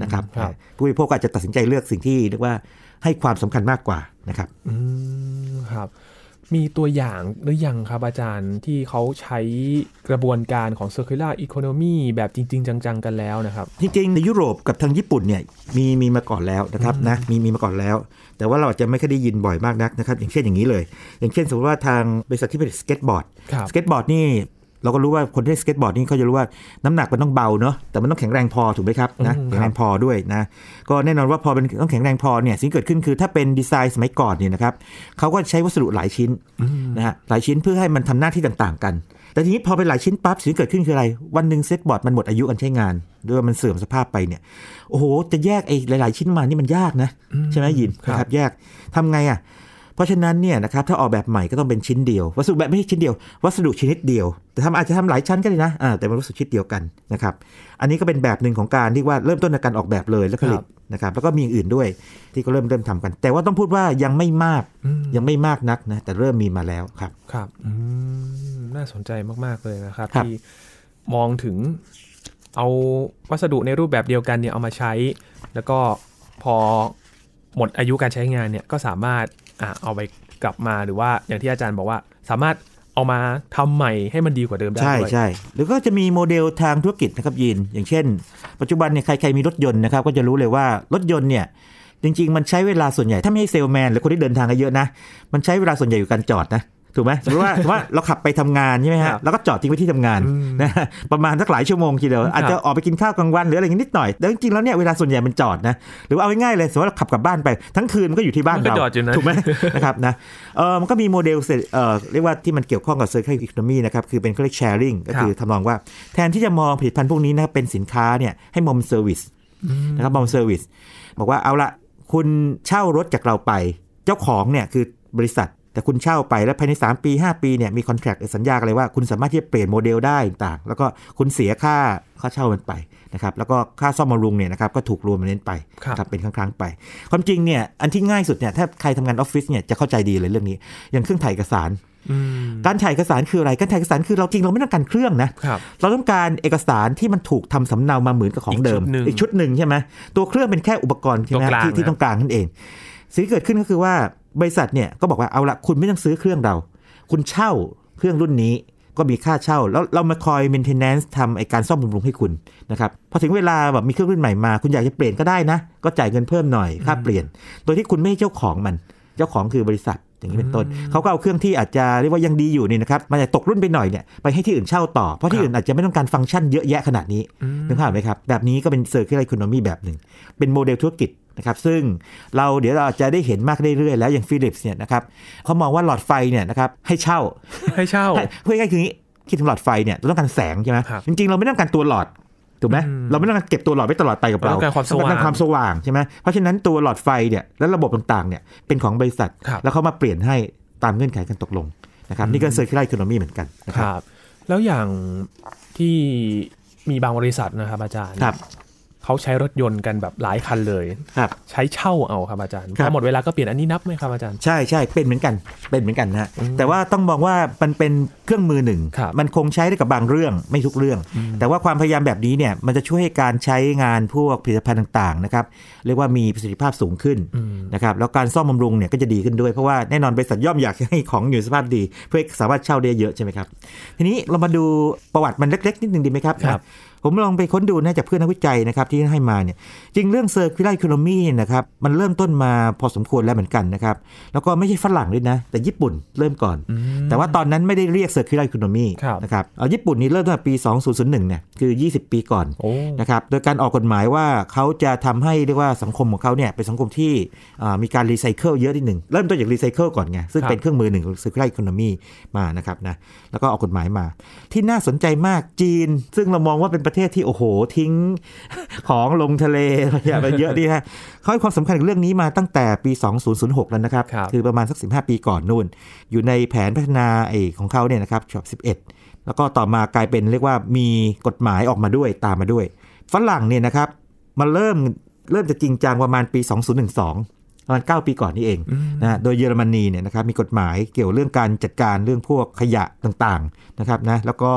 นะครับครับผู้บริโภคก็อาจจะตัดสินใจเลือกสิ่งที่เรียกว่าให้ความสำคัญมากกว่านะครับอืมครับ มีตัวอย่างหรือยังครับอาจารย์ที่เขาใช้กระบวนการของ circular economy แบบจริง ๆ จัง ๆ กันแล้วนะครับ จริง ๆ ในยุโรปกับทางญี่ปุ่นเนี่ยมีมีมาก่อนแล้วนะครับนะมีมีมาก่อนแล้ว แต่ว่าเราอาจจะไม่ค่อยได้ยินบ่อยมากนักนะครับ อย่างเช่นอย่างนี้เลย อย่างเช่นสมมติว่าทางบริษัทที่ผลิตสเก็ตบอร์ดครับสเก็ตบอร์ดนี่ เราก็รู้ว่าคนที่เล่นสเก็ตบอร์ดนี่เขาจะรู้ว่าน้ำหนักมันต้องเบาเนาะแต่มันต้องแข็งแรงพอถูกไหมครับนะอืมแข็งแรงพอด้วยนะก็แน่นอนว่าพอเป็นต้องแข็งแรงพอเนี่ยสิ่งที่เกิดขึ้นคือถ้าเป็นดีไซน์สมัยก่อนเนี่ยนะครับเขาก็ใช้วัสดุหลายชิ้นนะฮะหลายชิ้นเพื่อให้มันทำหน้าที่ต่างๆ กัน แต่ทีนี้พอเป็นหลายชิ้นปั๊บสิ่งที่เกิดขึ้นคืออะไรวันหนึ่งสเก็ตบอร์ดมันหมดอายุการใช้งานด้วยมันเสื่อมสภาพไปเนี่ยโอ้โหจะแยกไอ้หลาย ๆ ชิ้นมานี่มันยากนะใช่ไหมยินครับนะครับแยกทำไงอะ เพราะฉะนั้นเนี่ยนะครับถ้าออกแบบใหม่ก็ต้องเป็นชิ้นเดียว วัสดุแบบไม่ใช่ชิ้นเดียว วัสดุชนิดเดียว แต่ทำอาจจะทำหลายชั้นก็ได้นะอ่าแต่เป็นวัสดุชนิดเดียวกันนะครับอันนี้ก็เป็นแบบหนึ่งของการที่ว่าเริ่มต้นในการออกแบบเลยแล้วผลิตนะครับแล้วก็มีอย่างอื่นด้วยที่ก็เริ่มเริ่มทำกัน แต่ว่าต้องพูดว่ายังไม่มากยังไม่มากนักนะแต่เริ่มมีมาแล้วครับครับอืมน่าสนใจมากๆเลยนะครับครับที่มองถึงเอาวัสดุในรูปแบบเดียวกันเนี่ยเอามาใช้ แล้วก็พอหมดอายุการใช้งานเนี่ยก็สามารถอะ เอาไปกลับมาหรือว่าอย่างที่อาจารย์บอกว่าสามารถเอามาทำใหม่ให้มันดีกว่าเดิมได้ใช่ด้วยใช่หรือก็จะมีโมเดลทางธุรกิจนะครับยิน อย่างเช่น ปัจจุบันเนี่ยใครๆมีรถยนต์นะครับก็จะรู้เลยว่ารถยนต์เนี่ยจริง ๆ มันใช้เวลาส่วนใหญ่ถ้าไม่ให้เซลแมนหรือคนที่เดินทางกันเยอะนะ มันใช้เวลาส่วนใหญ่อยู่การจอดนะ ถูกไหมสมมติว่าสมมติว่าเราขับไปทำงานใช่ไหมครัฮะบแล้วก็จอดทิ้งไว้ที่ทำงานนะประมาณสักหลายชั่วโมงทีเดียวอาจจะออกไปกินข้าวกลางวันหรืออะไรอย่างนี้นิดหน่อยแต่จริงๆแล้วเนี่ยเวลาส่วนใหญ่มันจอดนะหรือว่าเอาง่ายๆเลยสมมติว่าเราขับกลับบ้านไปทั้งคืนมันก็อยู่ที่บ้านมันก็เราจอดอยู่นะถูกไหมนะครับนะเออมันก็มีโมเดลเสร็จเออเรียกว่าที่มันเกี่ยวข้องกับ circular economy นะครับคือเป็นเขาเรียก sharing ก็คือทำนองว่าแทนที่จะมองผลิตภัณฑ์พวกนี้นะครับเป็นสินค้าเนี่ยให้มองเป็น service นะครับมองเป็น service บอกว่าเอาละคุณเช่ารถจากเราไป เจ้าของเนี่ยคือบริษัท แต่คุณเช่าไปแล้วภายใน 3 ปี 5 ปีเนี่ยมีคอนแท c t สัญญากันเลยว่าคุณสามารถที่จะเปลี่ยนโมเดลได้ต่างๆแล้วก็คุณเสียค่าค่าเช่ามันไปนะครับแล้วก็ค่าซ่อมบำรุงเนี่ยนะครับก็ถูกรวมมันเน้นไปครับนะเป็นครั้งๆไป ความจริงเนี่ยอันที่ง่ายสุดเนี่ยถ้าใครทำงานออฟฟิศเนี่ยจะเข้าใจดีเลยเรื่องนี้ อย่างเครื่องถ่ายเอกสารอืมการถ่ายเอกสารคืออะไร การถ่ายเอกสารคือเราจริงเราไม่ต้องการเครื่องนะครับเราต้องการเอกสารที่มันถูกทำสำเนามาเหมือนกับของเดิมอีกชุดหนึ่งอีกชุดหนึ่งใช่ไหมตัวเครื่องเป็นแค่อุปกรณ์ใช่ไหมตรงกลางที่ที่นะต้องกลางนั่นเองสิ่งที่เกิดขึ้นก็คือว่าบ ริษัทเนี่ยก็บอกว่าเอาละคุณไม่ต้องซื้อเครื่องเรา คุณเช่าเครื่องรุ่นนี้ก็มีค่าเช่า แล้วเรามาคอย maintenance ทำไอการซ่อมบำรุงให้คุณนะครับพอถึงเวลาแบบมีเครื่องรุ่นใหม่มา คุณอยากจะเปลี่ยนก็ได้นะ ก็จ่ายเงินเพิ่มหน่อยค่าเปลี่ยน โดยที่คุณไม่ใช่เจ้าของมัน เจ้าของคือบริษัทอย่างนี้เป็นต้นเขาก็เอาเครื่องที่อาจจะเรียกว่ายังดีอยู่นี่นะครับมันจะตกรุ่นไปหน่อยเนี่ยไปให้ที่อื่นเช่าต่อเพราะที่อื่นอาจจะไม่ต้องการฟังก์ชันเยอะแยะขนาดนี้นึกภาพไหมครับแบบนี้ก็เป็น circular economy แบบหนึ่งเป็นโมเดลธุรกิจ นะครับซึ่งเราเดี๋ยวเราจะได้เห็นมากเรื่อยๆแล้วอย่างฟิลิปส์เนี่ยนะครับเขามองว่าหลอดไฟเนี่ยนะครับให้เช่าให้เช่าให้พูดง่ายๆคืออย่างนี้คิดถึงหลอดไฟเนี่ยเราต้องการแสงใช่ไหมครับจริงๆเราไม่ต้องการตัวหลอดถูกไหมเราไม่ต้องการเก็บตัวหลอดไว้ตลอดไปกับเราเราต้องการความสว่างเรความสว่างใช่ไหมเพราะฉะนั้นตัวหลอดไฟเนี่ยและระบบต่างๆเนี่ยเป็นของบริษัทครับแล้วเขามาเปลี่ยนให้ตามเงื่อนไขกันตกลงนะครับนี่ก็ circular economy เหมือนกันนะคครับรับ แล้วอย่างที่มีบางบริษัทนะครับอาจารย์ครับ เขาใช้รถยนต์กันแบบหลายคันเลยครับใช้เช่าเอาครับอาจารย์ครับพอหมดเวลาก็เปลี่ยนอันนี้นับไหมครับอาจารย์ใช่ใช่เป็นเหมือนกันเป็นเหมือนกันนะฮะแต่ว่าต้องมองว่ามันเป็นเครื่องมือหนึ่งครับมันคงใช้ได้กับบางเรื่องไม่ทุกเรื่อง แต่ว่าความพยายามแบบนี้เนี่ยมันจะช่วยให้การใช้งานพวกผลิตภัณฑ์ต่างๆนะครับเรียกว่ามีประสิทธิภาพสูงขึ้นนะครับแล้วการซ่อมบำรุงเนี่ยก็จะดีขึ้นด้วยเพราะว่าแน่นอนบริษัทย่อมอยากให้ของอยู่ในสภาพดี เพื่อให้สามารถเช่าได้เยอะใช่ไหมครับทีนี้เรามาดูประวัติมันเล็กๆนิดนึงดีไหมครับครับ ผมลองไปค้นดูนะจากเพื่อนนักวิจัยนะครับที่ให้มาเนี่ยจริงเรื่อง circular economy เนยนะครับมันเริ่มต้นมาพอสมควรแล้วเหมือนกันนะครับแล้วก็ไม่ใช่ฝรั่งด้วยนะ แต่ญี่ปุ่นเริ่มก่อน แต่ว่าตอนนั้นไม่ได้เรียก circular economy ครับนะครับเอาญี่ปุ่นนี่เริ่มตั้งแต่ปี 2001เนี่ยคือ 20 ปีก่อนโอ้นะครับโดยการออกกฎหมายว่าเขาจะทำให้เรียกว่าสังคมของเขาเนี่ยเป็นสังคมที่อ่ามีการรีไซเคิลเยอะนิดหนึ่งเริ่มต้นจากรีไซเคิลก่อนไงซึ่งครับเป็นเครื่องมือหนึ่งของ circular economy มานะครับนะแล้วก็ออกกฎหมายมา ที่น่าสนใจมากจีน ซึ่งเรามองว่าเป็นประเทศที่โอ้โหทิ้งของลงทะเลอย่าไปเยอะดีฮะเขาให้ความสำคัญกับเรื่องนี้มาตั้งแต่ปี 2006 แล้วนะครับครับคือประมาณสัก 15 ปีก่อนนู่น อยู่ในแผนพัฒนาไอ้ของเขาเนี่ยนะครับฉบับ11 แล้วก็ต่อมากลายเป็นเรียกว่ามีกฎหมายออกมาด้วยตามมาด้วย ฝรั่งเนี่ยนะครับมาเริ่มเริ่มจะจริงจังประมาณปี 2012 ประมาณ9ปีก่อนนี่เองนะฮะโดยเยอรมนีเนี่ยนะครับมีกฎหมายเกี่ยวเรื่องการจัดการเรื่องพวกขยะต่างๆนะครับนะแล้วก็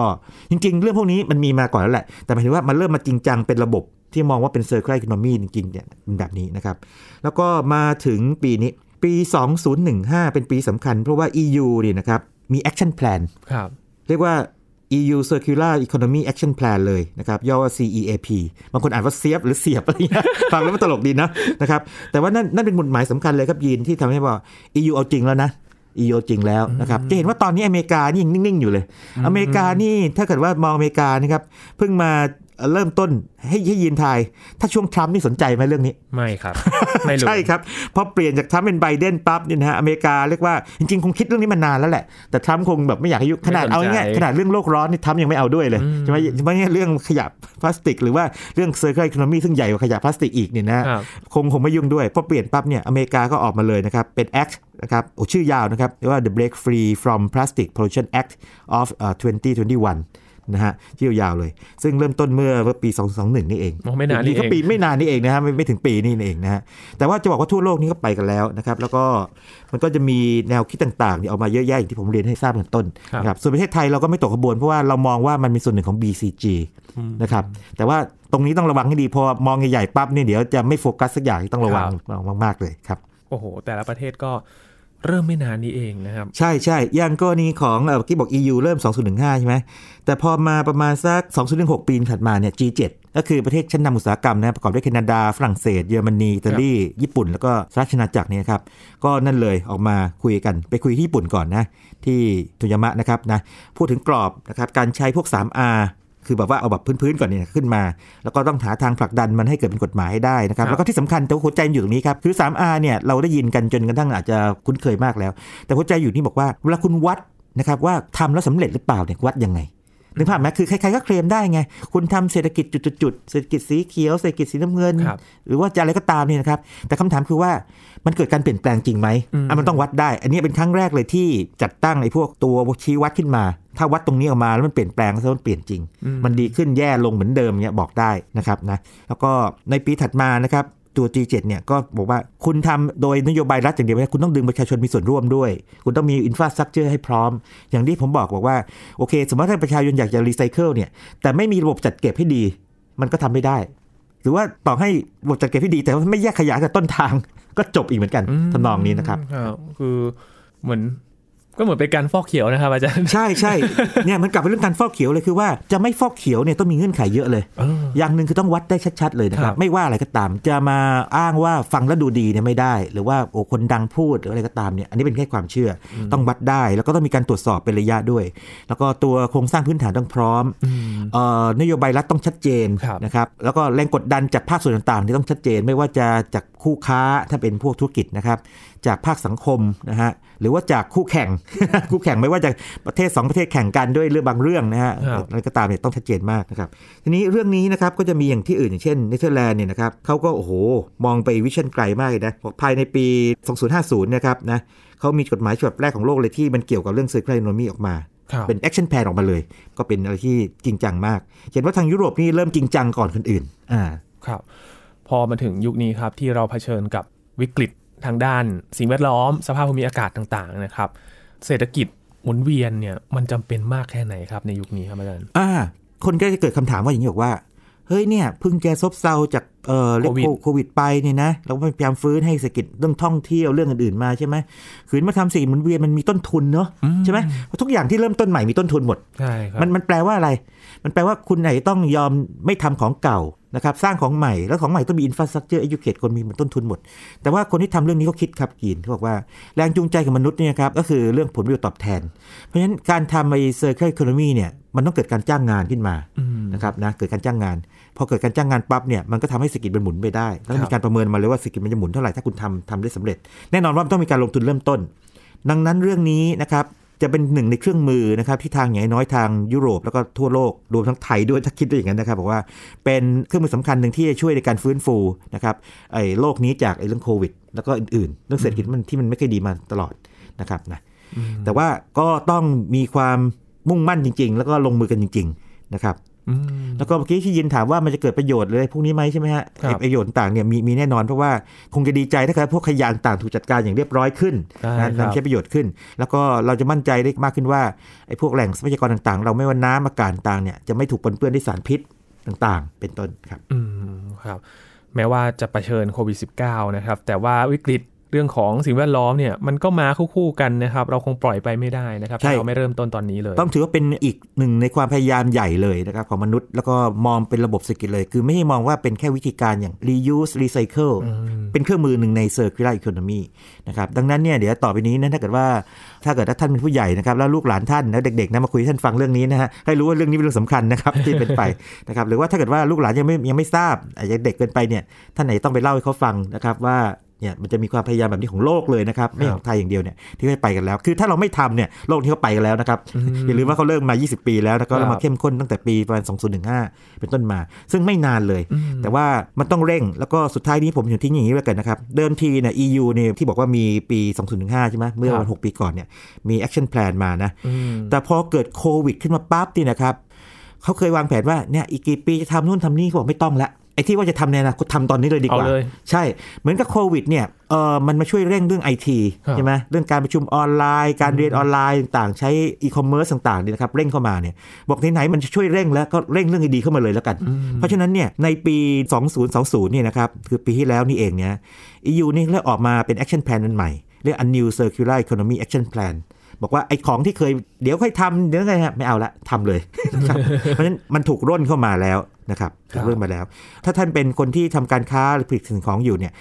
จริง ๆ เรื่องพวกนี้มันมีมาก่อนแล้วแหละ แต่หมายถึงว่ามันเริ่มมาจริงจังเป็นระบบที่มองว่าเป็น circular economy จริงๆเนี่ยเป็นแบบนี้นะครับ แล้วก็มาถึงปีนี้ปี 2015 เป็นปีสำคัญ เพราะว่า EU เนี่ยนะครับมี action plan ครับเรียกว่า EU Circular Economy Action Plan เลยนะครับย่อว่า CEAP บางคนอ่านว่าเสียบหรือเสียบอะไรเงี้ยฟังแล้วมันตลกดีนะนะครับแต่ว่านั่นนั่นเป็นหมุดหมายสำคัญเลยครับยีนที่ทำให้ว่า EU เอาจริงแล้วนะ EU เอาจริงแล้วนะครับจะเห็นว่าตอนนี้อเมริกานี่ยังนิ่ง ๆ อยู่เลย อเมริกานี่ถ้าเกิดว่ามองอเมริกานะครับเพิ่งมา เริ่มต้นให้ให้ยีนทาย ถ้าช่วงทรัมป์นี่สนใจไหมเรื่องนี้ ไม่ครับ ไม่รู้ ใช่ครับพอเปลี่ยนจากทรัมป์เป็นไบเดนปั๊บเนี่ยนะฮะอเมริกาเรียกว่าจริงๆ คงคิดเรื่องนี้มานานแล้วแหละ แต่ทรัมป์คงแบบไม่อยากให้ยุขนาดไม่สนใจเอาง่ายๆขนาดเรื่องโลกร้อนนี่ทรัมป์ยังไม่เอาด้วยเลยใช่ไหมไม่ใช่เรื่องขยะพลาสติก หรือว่าเรื่อง circular economy ซึ่งใหญ่กว่าขยะพลาสติกอีกเนี่ยนะฮะครับคงคงไม่ยุ่งด้วยพอเปลี่ยนปั๊บเนี่ยอเมริกาก็ออกมาเลยนะครับเป็น act นะครับโอ้ชื่อยาวนะครับเรียกว่า the break free from plastic pollution act of เอ่อ2021 นะฮะชื่อยาวเลย ซึ่งเริ่มต้นเมื่อเมื่อปี2021 นี่เองอ๋อไม่นานนี่ก็เองปีไม่นานนี่เองนะฮะไม่ไม่ถึงปีนี่เองนะฮะแต่ว่าจะบอกว่าทั่วโลกนี่ก็ไปกันแล้วนะครับแล้วก็มันก็จะมีแนวคิดต่างๆเนี่ยออกมาเยอะแยะอย่างที่ผมเรียนให้ทราบตั้งแต่ต้นครับนะครับส่วนประเทศไทยเราก็ไม่ตกขบวนเพราะว่าเรามองว่ามันมีส่วนหนึ่งของ BCG นะครับแต่ว่าตรงนี้ต้องระวังให้ดีพอมองใหญ่ๆปั๊บเนี่ยเดี๋ยวจะไม่โฟกัสสักอย่างที่ต้องระวังระวังมากๆเลยครับโอ้โห แต่ละประเทศก็ เริ่มไม่นานนี้เองนะครับ ใช่ใช่อย่างกรณีของเอ่อเมื่อกี้บอก EU เริ่ม 2015 ใช่ไหมแต่พอมาประมาณสัก 2016 ปีถัดมาเนี่ย G7 ก็คือประเทศชั้นนำอุตสาหกรรมนะประกอบด้วยแคนาดา ฝรั่งเศส เยอรมนี อิตาลี ญี่ปุ่น แล้วก็สหราชอาณาจักรเนี่ยครับ ก็นั่นเลยออกมาคุยกันไปคุยที่ญี่ปุ่นก่อนนะ ที่โตยามะนะครับนะพูดถึงกรอบนะครับการใช้พวก 3R คือแบบว่าเอาแบบพื้นๆก่อนเนี่ยขึ้นมา แล้วก็ต้องหาทางผลักดันมันให้เกิดเป็นกฎหมายให้ได้นะครับครับแล้วก็ที่สำคัญแต่ว่าหัวใจมันอยู่ตรงนี้ครับคือ 3R เนี่ยเราได้ยินกันจนกระทั่งอาจจะคุ้นเคยมากแล้ว แต่หัวใจอยู่ที่บอกว่าเวลาคุณวัดนะครับว่าทำแล้วสำเร็จหรือเปล่าเนี่ยวัดยังไงนึกภาพไหมคือใครๆก็เคลมได้ไง คุณทำเศรษฐกิจจุดๆๆเศรษฐกิจสีเขียว เศรษฐกิจสีน้ำเงินครับหรือว่าจะอะไรก็ตามเนี่ยนะครับ แต่คำถามคือว่ามันเกิดการเปลี่ยนแปลงจริงไหมอืมอะมันต้องวัดได้ อันนี้เป็นครั้งแรกเลยที่จัดตั้งไอ้พวกตัวชี้วัดขึ้นมา ถ้าวัดตรงนี้ออกมาแล้วมันเปลี่ยนแปลงแล้วมันเปลี่ยนจริง มันดีขึ้นแย่ลงเหมือนเดิมเนี่ยบอกได้นะครับนะแล้วก็ในปีถัดมานะครับตัว G7 เนี่ยก็บอกว่าคุณทำโดยนโยบายรัฐอย่างเดียวไม่ได้คุณต้องดึงประชาชนมีส่วนร่วมด้วย คุณต้องมีอินฟราสตรักเจอร์ให้พร้อม อย่างที่ผมบอกบอกว่า โอเค สมมติถ้าประชาชนอยากจะรีไซเคิลเนี่ยแต่ไม่มีระบบจัดเก็บให้ดี มันก็ทำไม่ได้ หรือว่าต่อให้ระบบจัดเก็บให้ดี แต่ว่าไม่แยกขยะกับต้นทางก็จบอีกเหมือนกันทำนองนี้นะครับครับคือเหมือน ก็เหมือนเป็นการฟอกเขียวนะครับอาจารย์ ใช่ใช่เนี่ยมันกลับไปเรื่องการฟอกเขียวเลยคือว่าจะไม่ฟอกเขียวเนี่ยต้องมีเงื่อนไขเยอะเลยเอออย่างหนึ่งคือต้องวัดได้ชัดๆเลยนะคครัรับบไม่ว่าอะไรก็ตาม จะมาอ้างว่าฟังแล้วดูดีเนี่ยไม่ได้ หรือว่าโอ้คนดังพูดหรืออะไรก็ตามเนี่ยอันนี้เป็นแค่ความเชื่อ ต้องวัดได้แล้วก็ต้องมีการตรวจสอบเป็นระยะด้วย แล้วก็ตัวโครงสร้างพื้นฐานต้องพร้อมเอ่อนโยบายรัฐต้องชัดเจนครับนะครับแล้วก็แรงกดดันจากภาคส่วนต่างๆที่ต้องชัดเจน ไม่ว่าจะจากคู่ค้าถ้าเป็นพวกธุรกิจนะครับจากภาคสังคมนะฮะ หรือว่าจากคู่แข่งคู่แข่งไม่ว่าจะประเทศสองประเทศแข่งกันด้วยเรื่องบางเรื่องนะฮะครับอะไรก็ตามเนี่ยต้องชัดเจนมากนะครับทีนี้เรื่องนี้นะครับก็จะมีอย่างที่อื่นอย่างเช่นเนเธอร์แลนด์เนี่ยนะครับเขาก็โอ้โหมองไปวิชั่นไกลมากเลยนะบอกภายในปี 2050นะครับนะเขามีกฎหมายฉบับแรกของโลกเลยที่มันเกี่ยวกับเรื่อง circular economy ออกมาครับเป็น action plan ออกมาเลย ก็เป็นอะไรที่จริงจังมาก เห็นว่าทางยุโรปนี่เริ่มจริงจังก่อนคนอื่นอ่าครับ พอมาถึงยุคนี้ครับที่เราเผชิญกับวิกฤต ทางด้านสิ่งแวดล้อม สภาพภูมิอากาศต่างๆนะครับ เศรษฐกิจหมุนเวียนเนี่ยมันจำเป็นมากแค่ไหนครับในยุคนี้ครับอาจารย์อ่า คนก็จะเกิดคำถามว่าอย่างนี้บอกว่าเฮ้ยเนี่ยเพิ่งจะซบเซาจากเอ่อเรื่องโควิดโควิดไปเนี่ยนะเราก็พยายามฟื้นให้เศรษฐกิจเรื่องท่องเที่ยวเรื่องอื่นๆมาใช่ไหมขืนมาทำสิ่งหมุนเวียนมันมีต้นทุนเนาะใช่ไหมเพราะทุกอย่างที่เริ่มต้นใหม่มีต้นทุนหมดใช่ครับมันมันแปลว่าอะไร มันแปลว่าคุณไหนต้องยอมไม่ทำของเก่า นะครับสร้างของใหม่แล้วของใหม่ต้องมีอินฟ a าส t ั c เจอร์ e อ u c a t e คนมีต้นทุนหมด แต่ว่าคนที่ทำเรื่องนี้เขาคิดครับกีนเขาบอกว่าแรงจูงใจของมนุษย์เนี่ยครับก็คือเรื่องผลประโยชน์ตอบแทน เพราะฉะนั้นการทำไอ้ circular economy เนี่ยมันต้องเกิดการจ้างงานขึ้นมาอืมนะครับนะเกิดการจ้างงาน พอเกิดการจ้างงานปั๊บเนี่ยมันก็ทำให้เศรษฐกิจมันหมุนไปได้ แล้วครับมีการประเมินมาเลยว่าเศรษฐกิจมันจะหมุนเท่าไหร่ถ้าคุณทำทำได้สำเร็จ แน่นอนว่ามันต้องมีการลงทุนเริ่มต้น ดังนั้นเรื่องนี้นะครับ จะเป็นหนึ่งในเครื่องมือนะครับที่ทางอย่างน้อยทางยุโรปแล้วก็ทั่วโลกรวมทั้งไทยด้วยถ้าคิดด้วยอย่างนั้นนะครับบอกว่าเป็นเครื่องมือสำคัญหนึ่งที่จะช่วยในการฟื้นฟูนะครับไอ้โลกนี้จากไอ้เรื่องโควิด แล้วก็อื่นๆ เรื่องเศรษฐกิจมันที่มันไม่เคยดีมาตลอดนะครับนะแต่ว่าก็ต้องมีความมุ่งมั่นจริง ๆ แล้วก็ลงมือกันจริง ๆ นะครับอืม แล้วก็เมื่อกี้ที่ยินถามว่ามันจะเกิดประโยชน์เลยพวกนี้ไหมใช่ไหมฮะครับไอ้ประโยชน์ต่างเนี่ยมีมีแน่นอนเพราะว่าคงจะดีใจถ้าเกิดพวกขยะต่างถูกจัดการอย่างเรียบร้อยขึ้นใช่นะครับนำใช้ประโยชน์ขึ้น แล้วก็เราจะมั่นใจได้มากขึ้นว่าไอ้พวกแหล่งทรัพยากรต่างๆ เราไม่ว่าน้ำอากาศต่างเนี่ยจะไม่ถูกปนเปื้อนด้วยสารพิษต่างๆ เป็นต้นครับอืมครับ แม้ว่าจะะเผชิญโควิด -19 นะครับแต่ว่าวิกฤต เรื่องของสิ่งแวดล้อมเนี่ยมันก็มาคู่ๆกันนะครับ เราคงปล่อยไปไม่ได้นะครับใช่ถ้าเราไม่เริ่มต้นตอนนี้เลย ต้องถือว่าเป็นอีกหนึ่งในความพยายามใหญ่เลยนะครับของมนุษย์แล้วก็มองเป็นระบบเศรษฐกิจเลย คือไม่ให้มองว่าเป็นแค่วิธีการอย่าง reuse recycle เป็นเครื่องมือหนึ่งใน circular economy นะครับดังนั้นเนี่ยเดี๋ยวต่อไปนี้นะถ้าเกิดว่าถ้าเกิดว่าท่านเป็นผู้ใหญ่นะครับแล้วลูกหลานท่านแล้วเด็กๆนะมาคุยให้ท่านฟังเรื่องนี้นะฮะให้รู้ว่าเรื่องนี้เป็นเรื่องสำคัญนะครับที่เป็นไปนะครับหรือว่าถ้าเกิดว่าลูกหลานยังไม่ยังไม่ทราบอาจจะเด็กเกินไปเนี่ยท่านไหนต้องไปเล่าให้เขาฟังนะครับว่า เนี่ยมันจะมีความพยายามแบบนี้ของโลกเลยนะครับ ไม่ของไทยอย่างเดียวเนี่ยที่เขาไปกันแล้ว คือถ้าเราไม่ทำเนี่ยโลกที่เขาไปกันแล้วนะครับอย่าลืมว่าเขาเริ่มมา 20 ปีแล้วแล้วก็ครับมาเข้มข้นตั้งแต่ปีประมาณ 2015 เป็นต้นมา ซึ่งไม่นานเลย แต่ว่ามันต้องเร่งแล้วก็สุดท้ายนี้ผมอยู่ทิ้งอย่างนี้แล้วกันนะครับเดิมทีเนี่ย EU เนี่ยที่บอกว่ามีปี 2015 ใช่ไหมเมื่อวัน6ปีก่อนเนี่ยมี action plan มานะอืมแต่พอเกิดโควิดขึ้นมาปั๊บนี่นะครับเขาเคยวางแผนว่าเนี่ยอีกกี่ปีจะทำนู่นทำนี่เขาบอกไม่ต้องละ ไอ้ที่ว่าจะทำในอนาคตทำตอนนี้เลยดีกว่าเอาเลยใช่ เหมือนกับโควิดเนี่ยเออมันมาช่วยเร่งเรื่องไอทีครับใช่ไหมเรื่องการประชุมออนไลน์ การเรียนออนไลน์ต่างๆ ใช้อีคอมเมิร์ซต่างๆเนี่ยนะครับเร่งเข้ามาเนี่ยบอกไหนๆมันจะช่วยเร่งแล้วก็เร่งเรื่องดีๆเข้ามาเลยแล้วกัน เพราะฉะนั้นเนี่ยในปี 2020เนี่ยนะครับคือปีที่แล้วนี่เองเนี่ย EU นี่เริ่มออกมาเป็น action plan อันใหม่เรียก a new circular economy action plan บอกว่าไอ้ของที่เคยเดี๋ยวค่อยทำเดี๋ยวไงฮะไม่เอาละทำเลยนะครับเพราะฉะนั้นมันถูกร่นเข้ามาแล้วนะครับถูกร่นมาแล้ว ถ้าท่านเป็นคนที่ทำการค้าหรือผลิตสิ่งของอยู่เนี่ย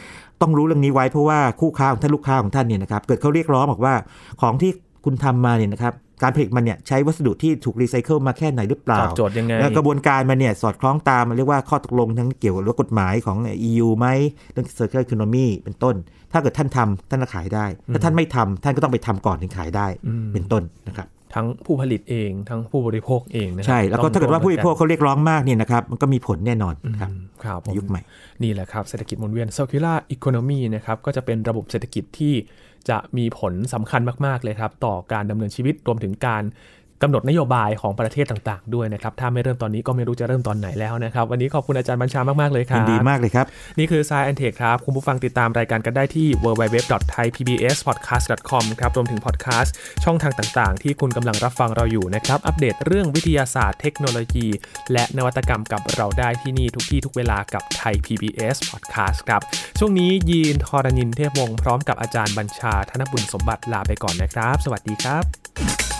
ต้องรู้เรื่องนี้ไว้เพราะว่าคู่ค้าของท่านลูกค้าของท่านเนี่ยนะครับเกิดเขาเรียกร้องบอกว่าของที่คุณทำมาเนี่ยนะครับการผลิตมันเนี่ยใช้วัสดุที่ถูกรีไซเคิลมาแค่ไหนหรือเปล่าตอบโจทย์ยังไงแล้วกระบวนการมันเนี่ยสอดคล้องตามมันเรียกว่าข้อตกลงทั้งเกี่ยวกับเรื่องกฎหมายของ EU ไหมเรื่อง circular economy เป็นต้น ถ้าเกิดท่านทำท่านก็ขายได้ ถ้าท่านไม่ทำท่านก็ต้องไปทำก่อนถึงขายได้เป็นต้นนะครับทั้งผู้ผลิตเองทั้งผู้บริโภคเองนะครัใช่ แล้วก็ต้องถ้าเกิดว่าผู้บริโภคร่วมเขาเรียกร้องมากเนี่ยนะครับมันก็มีผลแน่นอนครับกันครับผในมยุคใหม่ นี่แหละครับเศรษฐกิจหมุนเวียน circular economy นะครับก็จะเป็นระบบเศรษฐกิจที่จะมีผลสำคัญมาก ๆ เลยครับ ต่อการดำเนินชีวิตรวมถึงการ กำหนดนโยบายของประเทศต่างๆ ด้วยนะครับ ถ้าไม่เริ่มตอนนี้ก็ไม่รู้จะเริ่มตอนไหนแล้วนะครับ วันนี้ขอบคุณอาจารย์บัญชามาก ๆ เลยครัยิบนดีมากเลยครับ นี่คือ Science and Tech ครับ คุณผู้ฟังติดตามรายการกันได้ที่ www.thaipbspodcast.com ครับรวมถึงพอดแคสต์ช่องทางต่างๆ ที่คุณกำลังรับฟังเราอยู่นะครับ อัปเดตเรื่องวิทยาศาสตร์เทคโนโลยี และนวัตกรรมกับเราได้ที่นี่ทุกที่ทุกเวลากับไทย PBS Podcast ครับช่วงนี้ยีนทอรานินเทพวงศ์พร้อมกับอาจารย์บัญชาธนบุญสมบัติลาไปก่อนนะครับ สวัสดีครับ